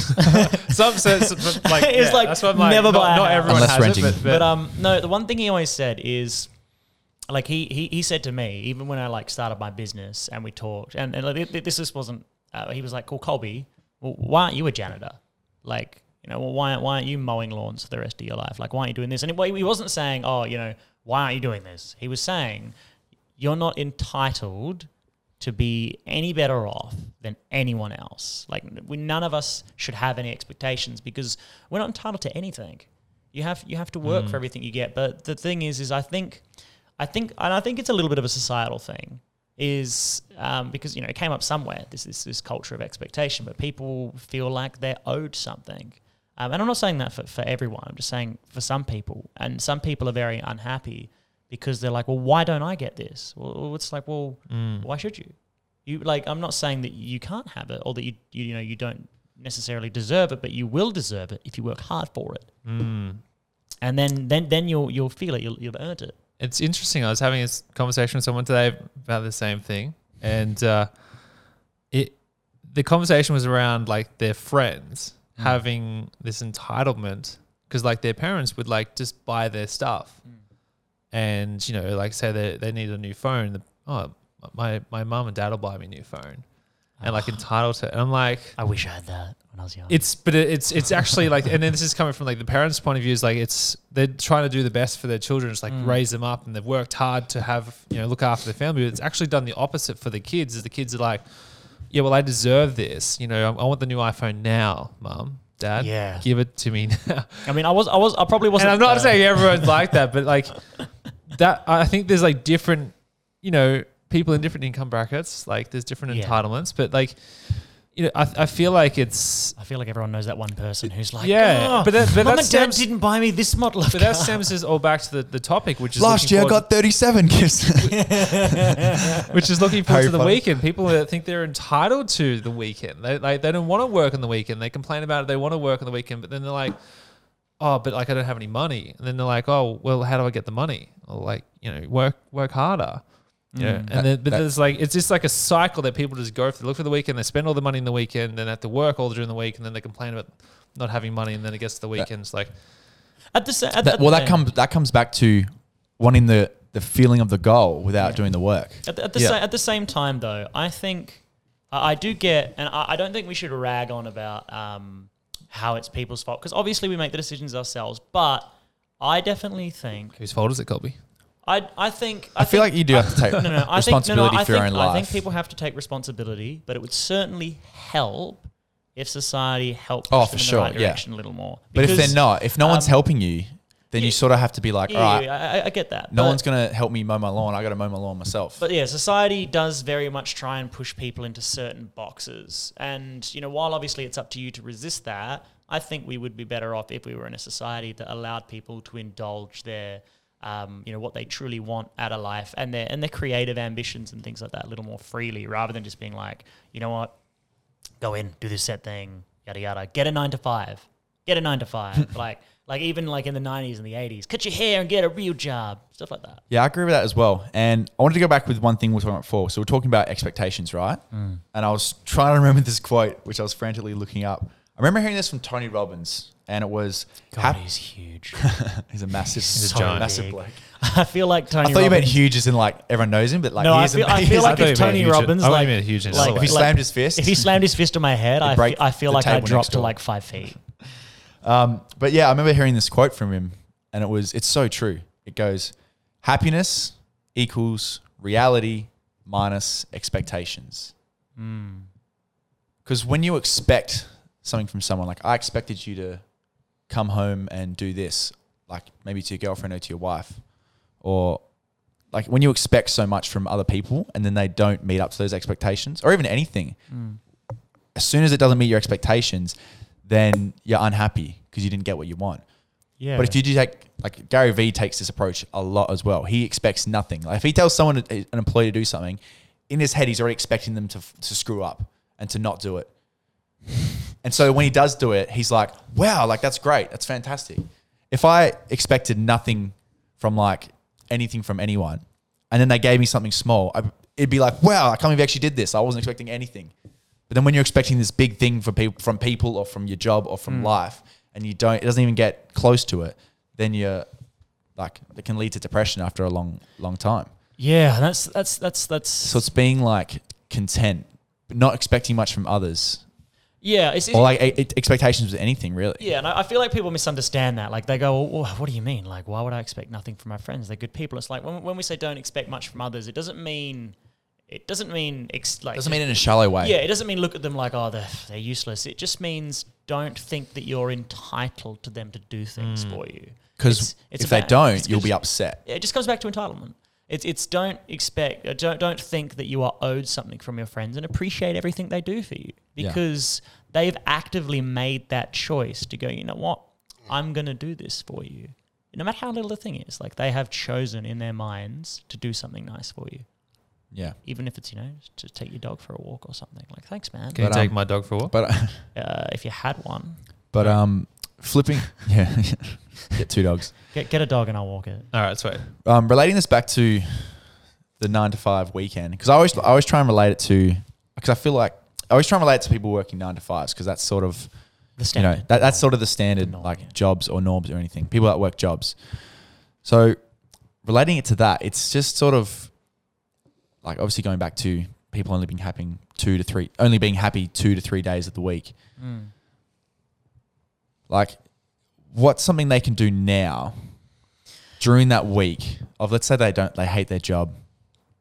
Some sense, but like,
It's
yeah,
like,
that's what I'm
never
not,
buy a
not
house.
everyone
Unless
has
renting.
it, but,
But um, no, the one thing he always said is, like he he, he said to me, even when I like started my business and we talked, and, and like, thi- thi- this just wasn't. Uh, he was like, "Cool, Colby, well, why aren't you a janitor? Like, you know, well, why why aren't you mowing lawns for the rest of your life? Like, why aren't you doing this?" And he, he wasn't saying, "Oh, you know, why aren't you doing this?" He was saying, "You're not entitled." To be any better off than anyone else. Like, we, none of us should have any expectations because we're not entitled to anything. You have you have to work for everything you get. But the thing is, is I think, I think, and I think it's a little bit of a societal thing, is um, because you know it came up somewhere. This this this culture of expectation, but people feel like they're owed something. Um, and I'm not saying that for, for everyone. I'm just saying for some people, and some people are very unhappy because they're like, well, why don't I get this? Well, it's like, well, why should you? You like, I'm not saying that you can't have it or that you you, you know you don't necessarily deserve it, but you will deserve it if you work hard for it
Mm.
and then then then you'll you'll feel it. You'll you've earned it.
It's interesting. I was having a conversation with someone today about the same thing, and uh, it the conversation was around like their friends
Mm.
having this entitlement because like their parents would like just buy their stuff,
Mm.
and you know like say they they need a new phone. The, oh, my my mom and dad will buy me a new phone, and like entitled to. And I'm like,
I wish I had that when I was young.
it's but it- it's it's actually like and then this is coming from like the parents' point of view is like it's they're trying to do the best for their children, it's like raise them up and they've worked hard to have you know look after their family. But it's actually done the opposite for the kids. Is the kids are like, yeah, well I deserve this. You know, I, I want the new iPhone now, mum, dad.
Yeah.
give it to me now.
I mean, I was I was I probably wasn't.
And I'm not
uh,
saying everyone's like that, but like that I think there's like different, you know, people in different income brackets. Like there's different
Yeah.
entitlements, but like. You know, I, I feel like it's
I feel like everyone knows that one person who's like,
Yeah,
"Oh,
but that- but
mum
that
and dad
stems-
didn't buy me this model of
But that
car."
stems us all back to the, the topic, which is
Last
looking
year I
forward-
got 37 gifts.
which is looking forward
Harry
to the
Potter.
weekend. People that think they're entitled to the weekend. They like they don't want to work on the weekend. They complain about it. They want to work on the weekend, but then they're like, oh, but like I don't have any money. And then they're like, oh, well, how do I get the money? Or like you know, work work harder. You know, and
That-
then but
that-
there's like it's just like a cycle that people just go through. They look for the weekend, they spend all the money in the weekend, then have to work all during the week, and then they complain about not having money, and then it gets to the weekend. It's like
at the sa- at,
That-
at
well,
the-
that comes that comes back to wanting the the feeling of the goal without doing the work.
At the, at, the
Yeah.
sa- at the same time, though, I think I I do get, and I, I don't think we should rag on about um, how it's people's fault because obviously we make the decisions ourselves. But I definitely think
whose fault is it, Colby?
I I think
I, feel like you do have to take
no, no, I think, no, no,
responsibility for your
think,
own
I think people have to take responsibility, but it would certainly help if society helped
Oh, for sure,
the right
yeah.
direction a little more.
but if they're not, if no one's
um,
helping you, then
yeah,
you sort of have to be like,
yeah,
all right,
I, I get that.
no one's gonna help me mow my lawn. I got to mow my lawn myself.
But yeah, society does very much try and push people into certain boxes. And, you know, while obviously it's up to you to resist that, I think we would be better off if we were in a society that allowed people to indulge their, um, you know, what they truly want out of life and their and their creative ambitions and things like that a little more freely, rather than just being like, you know what, go in, do this set thing, yada yada, get a nine to five, get a nine to five, like. Like even like in the '90s and the '80s, cut your hair and get a real job, stuff like that.
Yeah, I agree with that as well. And I wanted to go back with one thing we were talking about before. So we're talking about expectations, right?
Mm.
And I was trying to remember this quote, which I was frantically looking up. I remember hearing this from Tony Robbins, and it was,
God,
hap-
he's huge.
he's a massive,
He's
a giant.
massive bloke.
I feel like Tony.
I thought you meant huge as in like everyone knows him, but like
No, I
he's
feel- I feel like
I
if Tony Robbins,
I thought
like-
you meant huge in
like-
if he
ways.
slammed his fist,
If he slammed his fist on my head, I,
break
I feel like I
table
dropped to like five feet.
Um, but yeah, I remember hearing this quote from him, and it was it's so true. It goes, "Happiness equals reality minus expectations." Because when you expect something from someone, like I expected you to come home and do this, like maybe to your girlfriend or to your wife, or like when you expect so much from other people and then they don't meet up to those expectations, or even anything, mm. as soon as it doesn't meet your expectations, then you're unhappy because you didn't get what you want.
Yeah.
But if you do take like Gary Vee takes this approach a lot as well. He expects nothing. Like if he tells someone uh, an employee to do something, in his head he's already expecting them to to screw up and to not do it. And so when he does do it, he's like, "Wow, like that's great. That's fantastic." If I expected nothing from like anything from anyone, and then they gave me something small, I, it'd be like, "Wow, I can't believe you actually did this. I wasn't expecting anything." But then when you're expecting this big thing from people, from people, or from your job, or from hmm. life, and you don't, it doesn't even get close to it, then you're like, it can lead to depression after a long, long time.
yeah, that's that's that's that's
So it's being like content, but not expecting much from others,
yeah. It's,
or like e- expectations with anything really.
Yeah, and I I feel like people misunderstand that. Like they go, well, "What do you mean? Like, why would I expect nothing from my friends? They're good people." It's like when, when we say don't expect much from others, it doesn't mean it doesn't mean ex- like
Doesn't mean in a shallow way.
yeah, it doesn't mean look at them like oh they're they're useless. It just means don't think that you're entitled to them to do things for you.
Because
It's- it's
if they don't,
it's
you'll be upset.
it just comes back to entitlement. It's it's don't expect uh, don't don't think that you are owed something from your friends and appreciate everything they do for you
Yeah.
because they've actively made that choice to go. You know what? I'm gonna do this for you, no matter how little the thing is. Like they have chosen in their minds to do something nice for you,
Yeah.
even if it's you know to take your dog for a walk or something. Like thanks, man.
Can
But,
you take
um,
my dog for a walk?
But
Uh, if you had one,
but um, flipping. Yeah. Get two dogs.
get get a dog and I'll walk it.
All right, sweet.
Um, relating this back to the nine to five weekend because I always I always try and relate it to because I feel like I always try and relate to people working nine to fives because that's sort of
The
you
standard.
know that, that's sort of the standard
norm,
like
yeah.
jobs or norms or anything people that work jobs so relating it to that it's just sort of like obviously going back to people only being happy two to three only being happy two to three days of the week
Mm.
like what's something they can do now during that week of let's say they don't they hate their job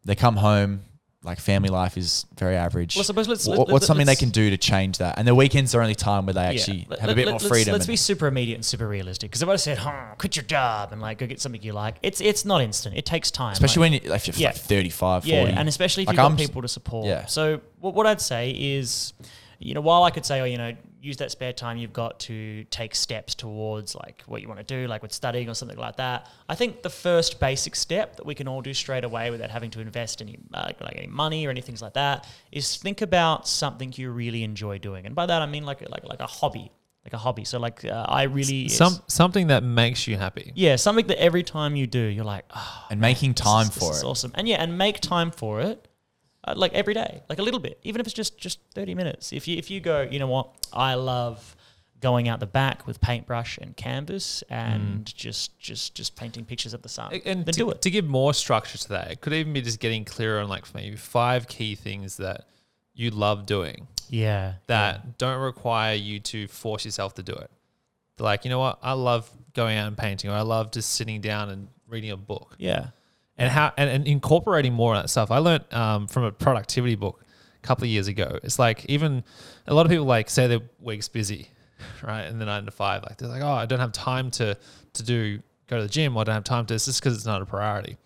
they come home like family life is very average
Well, suppose let's-
Wha-
let-
what's something they can do to change that and the weekends are only time where they actually
Let-
have a bit
let-
more
let's-
freedom
Let's be super immediate and super realistic. Because if I said, huh, quit your job and like go get something you like, it's it's not instant. It takes time.
especially
like,
when you, like, if you're
Yeah.
like 35
yeah, and especially if
Like,
you've got
I'm-
people to support.
yeah.
So what, what I'd say is, you know, while I could say, oh, you know, use that spare time you've got to take steps towards like what you want to do, like with studying or something like that. I think the first basic step that we can all do straight away without having to invest any uh, like any money or anything like that is think about something you really enjoy doing, and by that I mean like like like a hobby, like a hobby. So like uh, I really
Some something that makes you happy.
yeah something that every time you do you're like oh,
and making time
is- this
for
is
it
awesome and yeah and make time for it uh, like every day like a little bit even if it's just just 30 minutes if you if you go you know what i love going out the back with paintbrush and canvas and just just just painting pictures of the sun
And
then
to,
do it
to give more structure to that, it could even be just getting clearer on like maybe five key things that you love doing
yeah
that don't require you to force yourself to do it. Like, you know what? I love going out and painting, or I love just sitting down and reading a book.
yeah
and how and, and incorporating more of that stuff. I learned um, from a productivity book a couple of years ago. It's like even a lot of people like say their week's busy, right? And then nine to five, like they're like, oh, I don't have time to to do go to the gym. Or I don't have time to. It's just because it's not a priority,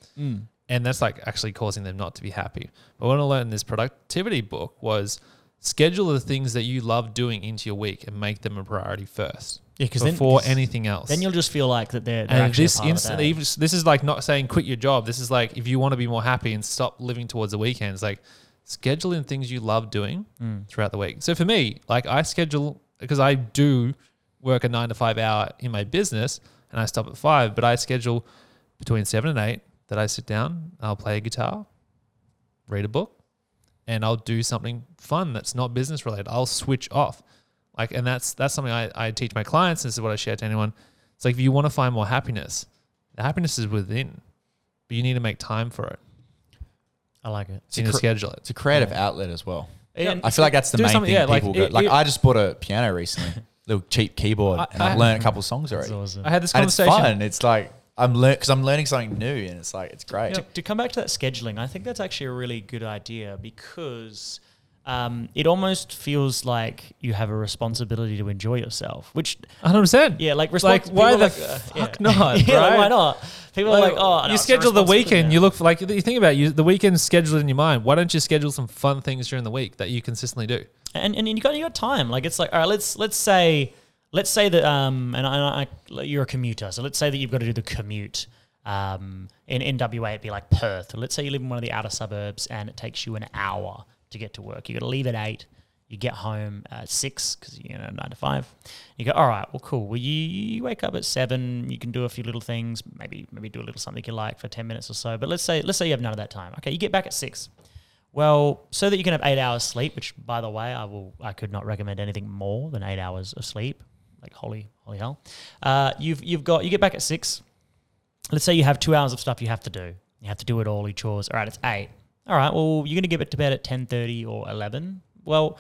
and that's like actually causing them not to be happy. But what I learned in this productivity book was schedule the things that you love doing into your week and make them a priority first.
Yeah, 'cause then-
before
'cause
anything else,
then you'll just feel like that they're, they're
and this
that.
even- this is like not saying quit your job. This is like if you want to be more happy and stop living towards the weekends, like schedule in things you love doing
Mm.
throughout the week. So for me, like I schedule because I do work a nine to five hour in my business and I stop at five, but I schedule between seven and eight that I sit down, I'll play a guitar, read a book, and I'll do something fun that's not business related. I'll switch off. Like, and that's that's something I, I teach my clients. This is what I share to anyone. It's like if you want to find more happiness, the happiness is within, but you need to make time for it.
I like it.
So you need to schedule it.
it's a creative outlet as well
And
I feel like that's the
Do
main thing
yeah, like,
people go.
it-
Like
it-
I just bought a piano recently, little cheap keyboard,
I-
and
I-
I've learned a couple songs
That's
already.
awesome.
I had this conversation.
And it's fun. It's like I'm learn because I'm learning something new, and it's like it's great.
to, to come back to that scheduling, I think that's actually a really good idea because um, it almost feels like you have a responsibility to enjoy yourself. Which,
100%.
yeah, like, respons-
Like, why the
like, uh,
fuck
yeah.
not,
yeah, like, why not? People are like, oh, no,
you schedule the weekend.
now.
You look for, like you think about it, you the weekend's scheduled in your mind. Why don't you schedule some fun things during the week that you consistently do?
and and you got you got time. Like it's like all right, let's let's say let's say that um, and I, I, you're a commuter, so let's say that you've got to do the commute. Um, in in WA, it'd be like Perth. Let's say you live in one of the outer suburbs, and it takes you an hour to get to work. You got to leave at eight. You get home at six because you know nine to five. You go, all right, well, cool. Well, you, you wake up at seven. You can do a few little things. Maybe maybe do a little something you like for ten minutes or so. But let's say let's say you have none of that time. Okay, you get back at six. Well, so that you can have eight hours sleep, which by the way, I will I could not recommend anything more than eight hours of sleep. Like holy holy hell. Uh, you've you've got you get back at six. Let's say you have two hours of stuff you have to do. You have to do it all, your chores. All right, it's eight. All right, well, you're going to get it to bed at 10.30 or 11. Well,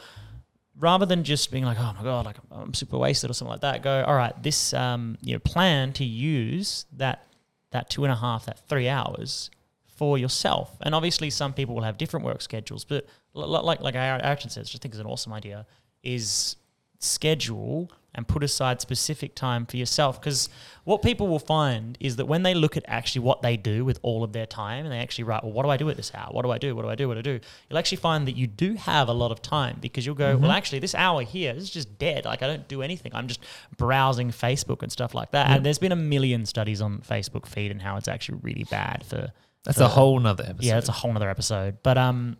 rather than just being like, oh my God, like I'm super wasted or something like that, go, all right, this, um, you know, plan to use that, that two and a half, that three hours for yourself. And obviously some people will have different work schedules, but like, like Action says, which I think is an awesome idea, is schedule and put aside specific time for yourself. Because what people will find is that when they look at actually what they do with all of their time and they actually write, well, what do I do at this hour? What do I do? What do I do? What do I do? You'll actually find that you do have a lot of time because you'll go, mm-hmm. well, actually, this hour here is just dead. Like, I don't do anything. I'm just browsing Facebook and stuff like that. Yep. And there's been a million studies on Facebook feed and how it's actually really bad for.
That's
for,
a whole nother episode.
Yeah, that's a whole nother episode. But um,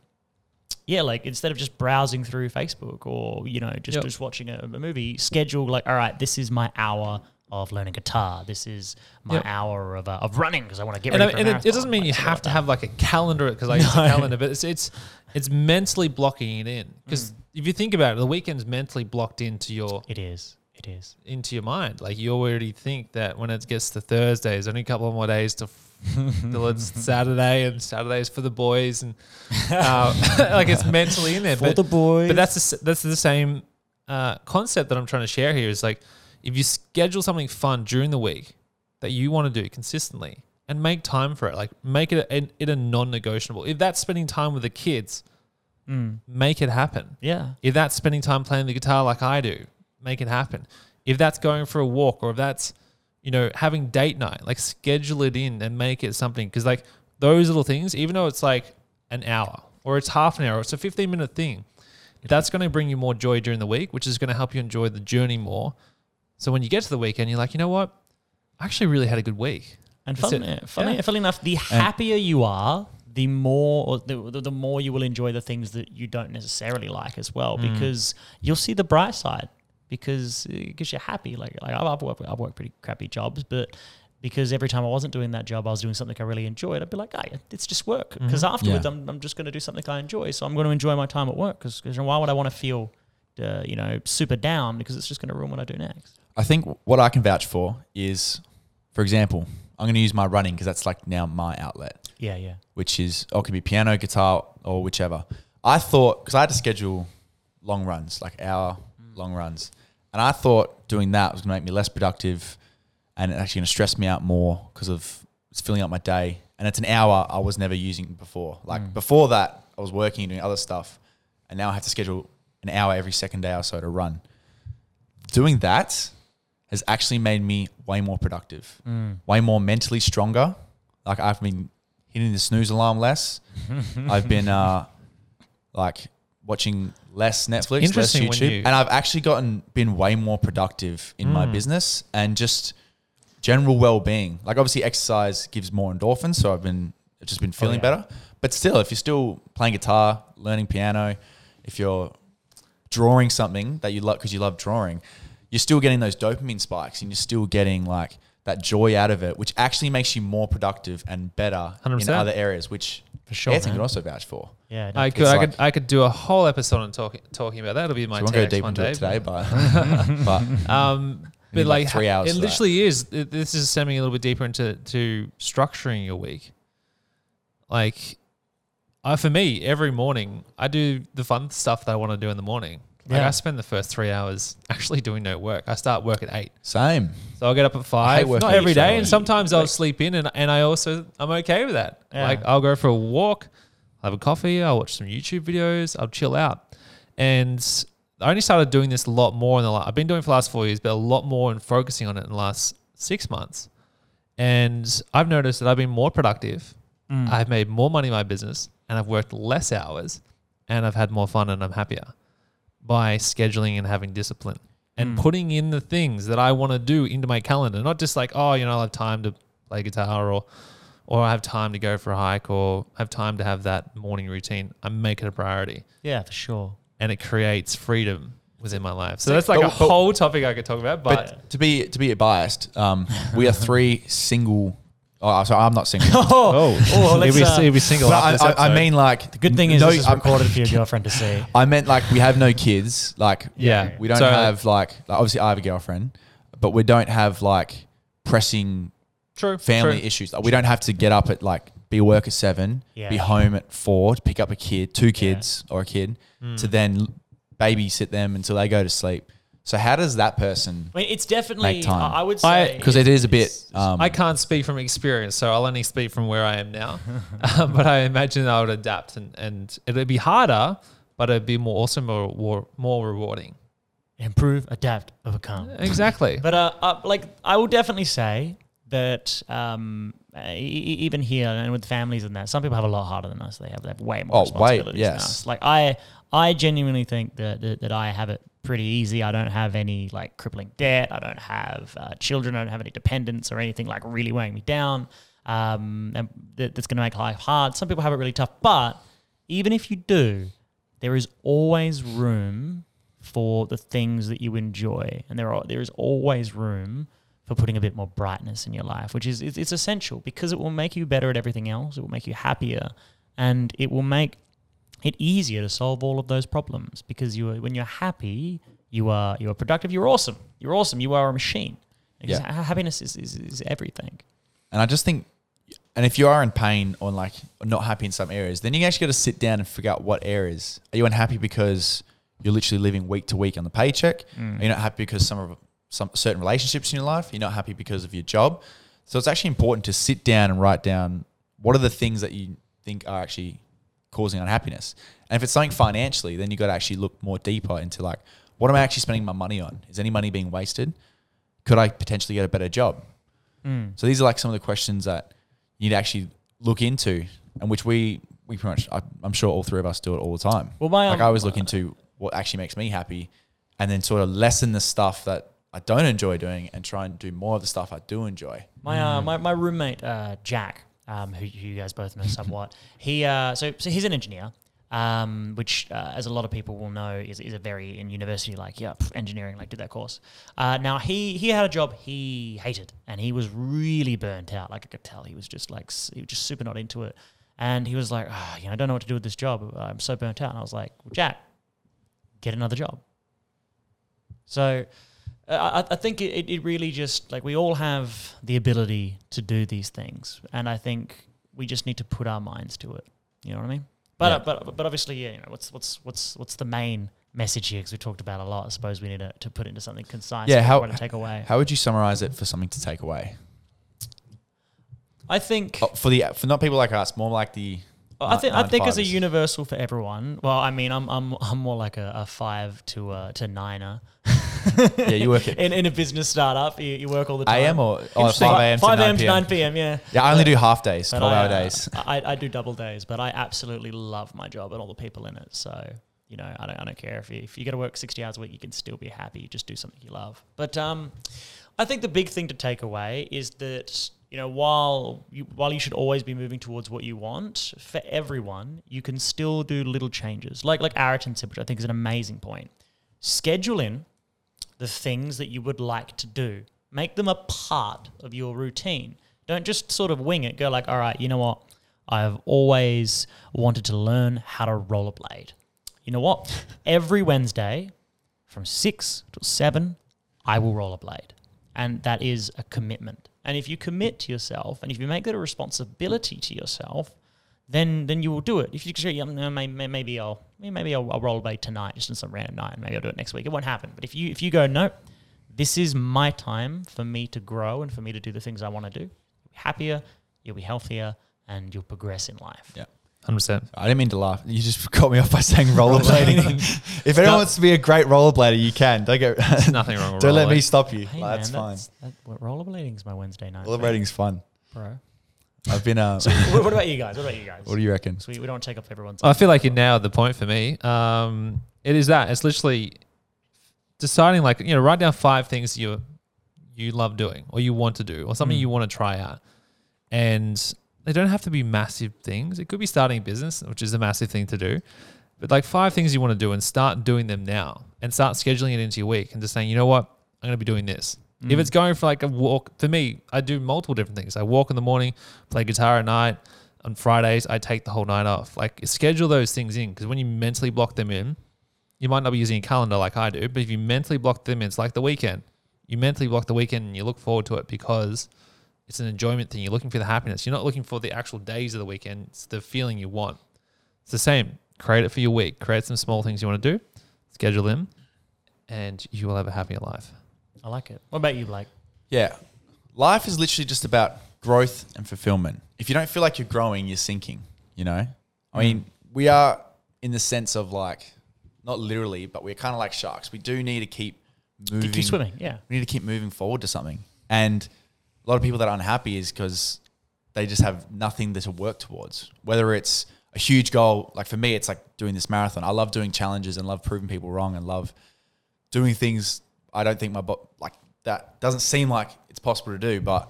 yeah, like instead of just browsing through Facebook or you know just
Yep.
just watching a, a movie, schedule like all right, this is my hour of learning guitar. This is my
Yep.
hour of uh, of running because I want to get
and,
ready
I- and it, it doesn't mean
like
you have
like
to
that.
have like a calendar because I use a calendar, but it's it's it's mentally blocking it in because
Mm.
if you think about it, the weekend's mentally blocked into your
It is. It is.
into your mind. Like you already think that when it gets to Thursday, there's only a couple of more days to it's Saturday, and Saturday's for the boys, and uh, like it's mentally in there.
For
but,
the boys.
but that's the, that's the same uh, concept that I'm trying to share here. Is like if you schedule something fun during the week that you want to do consistently and make time for it, like make it a, it a non-negotiable. If that's spending time with the kids,
Mm.
make it happen.
Yeah.
If that's spending time playing the guitar like I do, make it happen. If that's going for a walk or if that's, you know, having date night, like schedule it in and make it something. Cause like those little things, even though it's like an hour or it's half an hour, it's a 15 minute thing, that's going to bring you more joy during the week, which is going to help you enjoy the journey more. So when you get to the weekend, you're like, you know what? I actually really had a good week.
And fun, funny,
Yeah.
funny enough, the happier you are, the more or the, the- the more you will enjoy the things that you don't necessarily like as well,
Mm.
because you'll see the bright side. Because because you're happy. Like, like I've, I've worked I've worked pretty crappy jobs, but because every time I wasn't doing that job, I was doing something I really enjoyed. I'd be like, "Hey, it's just work."
Mm-hmm.
Because afterwards,
Yeah.
I'm, I'm just going to do something I enjoy. So I'm going to enjoy my time at work. Because why would I want to feel, uh, you know, super down? Because it's just going to ruin what I do next.
I think what I can vouch for is, for example, I'm going to use my running because that's like now my outlet,
Yeah, yeah.
which is, or it could be piano, guitar, or whichever. I thought, because I had to schedule long runs, like hour long runs. And I thought doing that was going to make me less productive and it's actually going to stress me out more because of it's filling up my day. And it's an hour I was never using before. Like before that, I was working and doing other stuff. And now I have to schedule an hour every second day or so to run. Doing that has actually made me way more productive, way more mentally stronger. Like I've been hitting the snooze alarm less. I've been uh, like watching less Netflix, less YouTube,
you-
and I've actually gotten been way more productive in my business and just general well being. Like obviously, exercise gives more endorphins, so I've been I've just been feeling
yeah.
better. But still, if you're still playing guitar, learning piano, if you're drawing something that you love because you love drawing, you're still getting those dopamine spikes and you're still getting like that joy out of it, which actually makes you more productive and better in
100%.
other areas, which
For sure,
Anthony
man.
can also vouch for.
Yeah, no,
I could, I
like-
could, I could do a whole episode on talking talking about that. It'll be my
So we won't go
TEDx
deep
one
into
day.
it today, but, but
Um, but
like
like,
three hours
It literally is. It- This is stemming a little bit deeper into to structuring your week. Like, I for me, every morning I do the fun stuff that I want to do in the morning. Like
Yeah.
I spend the first three hours actually doing no work. I start work at eight,
same.
so I'll get up at five.
working
Not every day, and sometimes I'll sleep in, and and I also I'm okay with that.
Yeah.
Like I'll go for a walk, I'll have a coffee, I'll watch some YouTube videos, I'll chill out, and I only started doing this a lot more in the last. I've been doing it for the last four years, but a lot more and focusing on it in the last six months. And I've noticed that I've been more productive.
Mm.
I've made more money in my business, and I've worked less hours, and I've had more fun, and I'm happier by scheduling and having discipline. and putting in the things that I want to do into my calendar, not just like, oh, you know, I'll have time to play guitar or or I have time to go for a hike or have time to have that morning routine. I make it a priority
Yeah, for sure.
and it creates freedom within my life. So that's like
but-
a
but-
whole topic I could talk about, but,
But to be to be biased, um, we are three single. Oh, sorry, I'm not single.
Oh, oh, let's,
he'll, be,
uh,
he'll be single
But
after
I,
this
I, I mean, like
the good thing is
no,
this is recorded for your girlfriend to see.
I meant like we have no kids. Like
Yeah.
we don't
So-
have like, like obviously I have a girlfriend, but we don't have like pressing
true
family
true.
issues. Like we don't have to get up at like be at work at seven,
Yeah.
be home at four to pick up a kid, two kids or a kid,
Hmm.
to then babysit them until they go to sleep. So how does that person?
I mean, it's definitely.
Make time.
I I would say
Because it is a bit. Um,
I can't speak from experience, so I'll only speak from where I am now. um, but I imagine I would adapt, and, and it'd be harder, but it'd be more also more more, more rewarding.
improve, adapt, overcome.
Exactly.
But uh, uh, like I will definitely say that um, even here and with families and that, some people have a lot harder than us. They have, they have way more
Oh, way,
responsibilities than
yes.
us. Like I, I genuinely think that, that that I have it pretty easy. I don't have any like crippling debt. I don't have uh, children. I don't have any dependents or anything like really weighing me down. Um, and that, that's going to make life hard. Some people have it really tough, but even if you do, there is always room for the things that you enjoy, and there are there is always room for putting a bit more brightness in your life, which is it's, it's essential because it will make you better at everything else. It will make you happier, and it will make it easier to solve all of those problems because you are, when you're happy, you are you are productive. You're awesome. You're awesome. You are a machine. Because
Yeah.
happiness is, is, is everything.
And I just think, and if you are in pain or like not happy in some areas, then you actually got to sit down and figure out what areas. Are you unhappy because you're literally living week to week on the paycheck? Mm. Are you not happy because some of some certain relationships in your life? You're not happy because of your job. So it's actually important to sit down and write down what are the things that you think are actually causing unhappiness. And if it's something financially, then you got to actually look more deeper into like, what am I actually spending my money on? Is any money being wasted? Could I potentially get a better job? So these are like some of the questions that you need to actually look into, and which we we pretty much I, I'm sure all three of us do it all the time.
Well, my,
like
um,
I always look into what actually makes me happy, and then sort of lessen the stuff that I don't enjoy doing, and try and do more of the stuff I do enjoy.
My uh, my, my roommate uh, Jack, um, who, who you guys both know somewhat, he uh, so so he's an engineer, um, which uh, as a lot of people will know is, is a very in university like yeah pff, engineering like did that course. Uh, now he he had a job he hated and he was really burnt out. Like I could tell he was just like he was just super not into it, and he was like oh, you know I don't know what to do with this job. I'm so burnt out. And I was like well, Jack, get another job. So I, I think it, it- really just like we all have the ability to do these things, and I think we just need to put our minds to it. You know what I mean? But
Yeah.
uh, but but obviously, yeah. You know, what's what's what's what's the main message here? Because we talked about a lot. I suppose we need to, to put it into something concise.
Yeah, how-
to take away.
How would you summarize it for something to take away?
I think
Oh, for the for not people like us, more like the.
I think I think it's a universal for everyone. Well, I mean, I'm I'm I'm more like a, a five to a to niner.
Yeah, you work at
in, in a business startup. You, you work all the time.
AM or oh,
Interesting.
5 a.m. to
5
9
a.m. to 9 p.m. Yeah.
Yeah, I only do half days,
but
12
I,
hour
uh,
days.
I, I do double days, but I absolutely love my job and all the people in it. So you know, I don't, I don't care if you, if you got to work sixty hours a week, you can still be happy. Just do something you love. But um, I think the big thing to take away is that you know while you while you should always be moving towards what you want for everyone, you can still do little changes. Like like Ariton said, which I think is an amazing point. Schedule in the things that you would like to do. Make them a part of your routine. Don't just sort of wing it. Go like, all right, you know what? I've always wanted to learn how to rollerblade. You know what? Every Wednesday from six to seven, I will rollerblade. And that is a commitment. And if you commit to yourself and if you make that a responsibility to yourself, then then you will do it. If you say, yeah, no, may- may- maybe I'll maybe I'll, I'll rollerblade tonight, just on some random night, and maybe I'll do it next week. It won't happen. But if you if you go, no, this is my time for me to grow and for me to do the things I want to do. You'll be happier, you'll be healthier, and you'll progress in life.
Yeah.
Hundred percent.
I didn't mean to laugh. You just cut me off by saying rollerblading. if anyone wants to be a great rollerblader, you can. Don't go.
There's nothing wrong with
Don't let me stop you.
Hey,
Like, that's
man,
fine.
that's, that, what, rollerblading's my Wednesday night.
Rollerblading's fun.
bro.
I've been. Uh,
what, what about you guys? What about you guys?
what do you reckon?
So we, we don't take up everyone's.
I feel like you nailed the point for me. Um, it is that it's literally deciding like you know write down five things you you love doing or you want to do or something
Mm.
you want to try out, and they don't have to be massive things. It could be starting a business, which is a massive thing to do. But like five things you want to do and start doing them now and start scheduling it into your week and just saying, you know what, I'm going to be doing this.
Mm.
If it's going for like a walk, for me, I do multiple different things. I walk in the morning, play guitar at night. On Fridays, I take the whole night off. Like schedule those things in because when you mentally block them in, you might not be using a calendar like I do, but if you mentally block them in, it's like the weekend. You mentally block the weekend and you look forward to it because it's an enjoyment thing. You're looking for the happiness. You're not looking for the actual days of the weekend. It's the feeling you want. It's the same. Create it for your week. Create some small things you want to do. Schedule them, and you will have a happier life.
I like it. What about you, Blake?
Yeah. Life is literally just about growth and fulfillment. If you don't feel like you're growing, you're sinking, you know? I mean, we are in the sense of like, not literally, but we're kind of like sharks. We do need to keep moving.
Keep swimming. Yeah.
We need to keep moving forward to something. And a lot of people that are unhappy is because they just have nothing to work towards. Whether it's a huge goal, like for me, it's like doing this marathon. I love doing challenges and love proving people wrong and love doing things I don't think my bo- like that doesn't seem like it's possible to do, but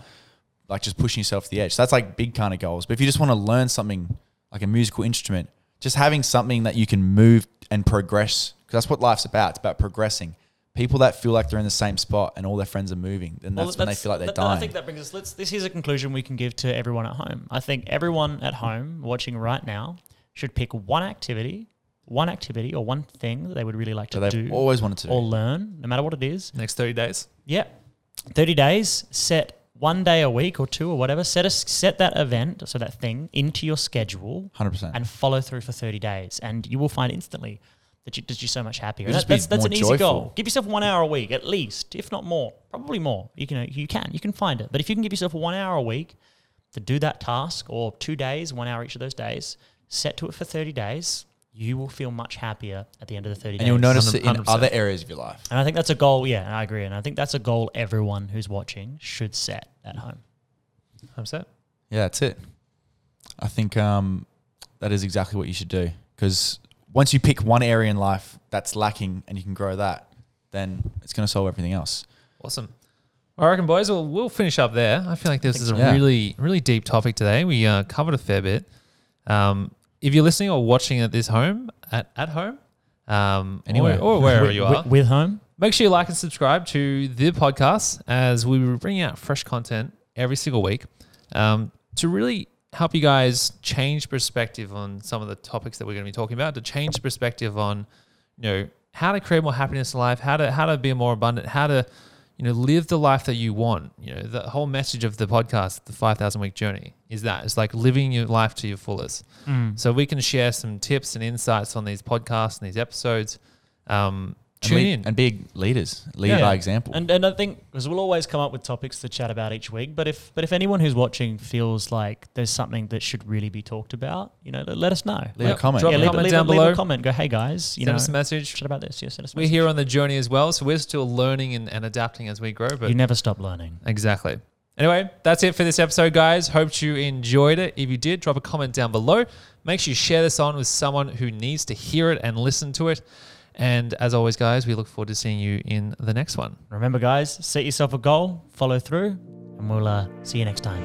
like just pushing yourself to the edge. So that's like big kind of goals. But if you just want to learn something like a musical instrument, just having something that you can move and progress, because that's what life's about. It's about progressing. People that feel like they're in the same spot and all their friends are moving, then that's when they feel like they're
that-
dying.
I think that brings us. Let's. This is a conclusion we can give to everyone at home. I think everyone at home watching right now should pick one activity, one activity or one thing that they would really like to
that they've
do
always wanted to do.
or learn, no matter what it is.
Next 30 days.
Yeah, thirty days. Set one day a week or two or whatever. Set a set that event, so that thing, into your schedule
100%.
and follow through for 30 days. And you will find instantly that, you, that you're so much happier. That- that's that's
more
an easy goal. Give yourself one hour a week at least, if not more, probably more. You can, you can, you can find it. But if you can give yourself one hour a week to do that task or two days, one hour each of those days, set to it for 30 days, you will feel much happier at the end of the 30
and
days.
you'll notice it in
100%.
other areas of your life.
And I think that's a goal. Yeah, I agree. And I think that's a goal everyone who's watching should set at home.
I'm set.
Yeah, that's it. I think um, that is exactly what you should do. Because once you pick one area in life that's lacking and you can grow that, then it's going to solve everything else.
Awesome. I reckon, boys, we'll, we'll finish up there. I feel like this is a.
Yeah.
really, really deep topic today. We uh, covered a fair bit. Um, if you're listening or watching at this home, at, at home, um,
Anywhere.
or, or wherever
With-
you are,
with, with home.
make sure you like and subscribe to the podcast as we bring out fresh content every single week um, to really help you guys change perspective on some of the topics that we're going to be talking about, to change perspective on, you know, how to create more happiness in life, how to how to be more abundant, how to, you know, live the life that you want. You know, the whole message of the podcast, the five thousand week journey, is that it's like living your life to your fullest.
Mm.
So we can share some tips and insights on these podcasts and these episodes. Um, tune
lead-
in.
And be leaders. Lead
Yeah.
by example.
And and I think because we'll always come up with topics to chat about each week. But if but if anyone who's watching feels like there's something that should really be talked about, you know, let, let us know.
Leave a comment.
Drop
yeah,
a
leave,
comment
leave,
down
leave
below.
a comment. Go, hey guys, you
Send
know,
us a message.
chat about this. Yeah, send us.
We're
message.
here on the journey as well, so we're still learning and, and adapting as we grow. But
You never stop learning.
exactly. Anyway, that's it for this episode, guys. Hope you enjoyed it. If you did, drop a comment down below. Make sure you share this on with someone who needs to hear it and listen to it. And as always, guys, we look forward to seeing you in the next one.
Remember, guys, set yourself a goal, follow through, and we'll uh, see you next time.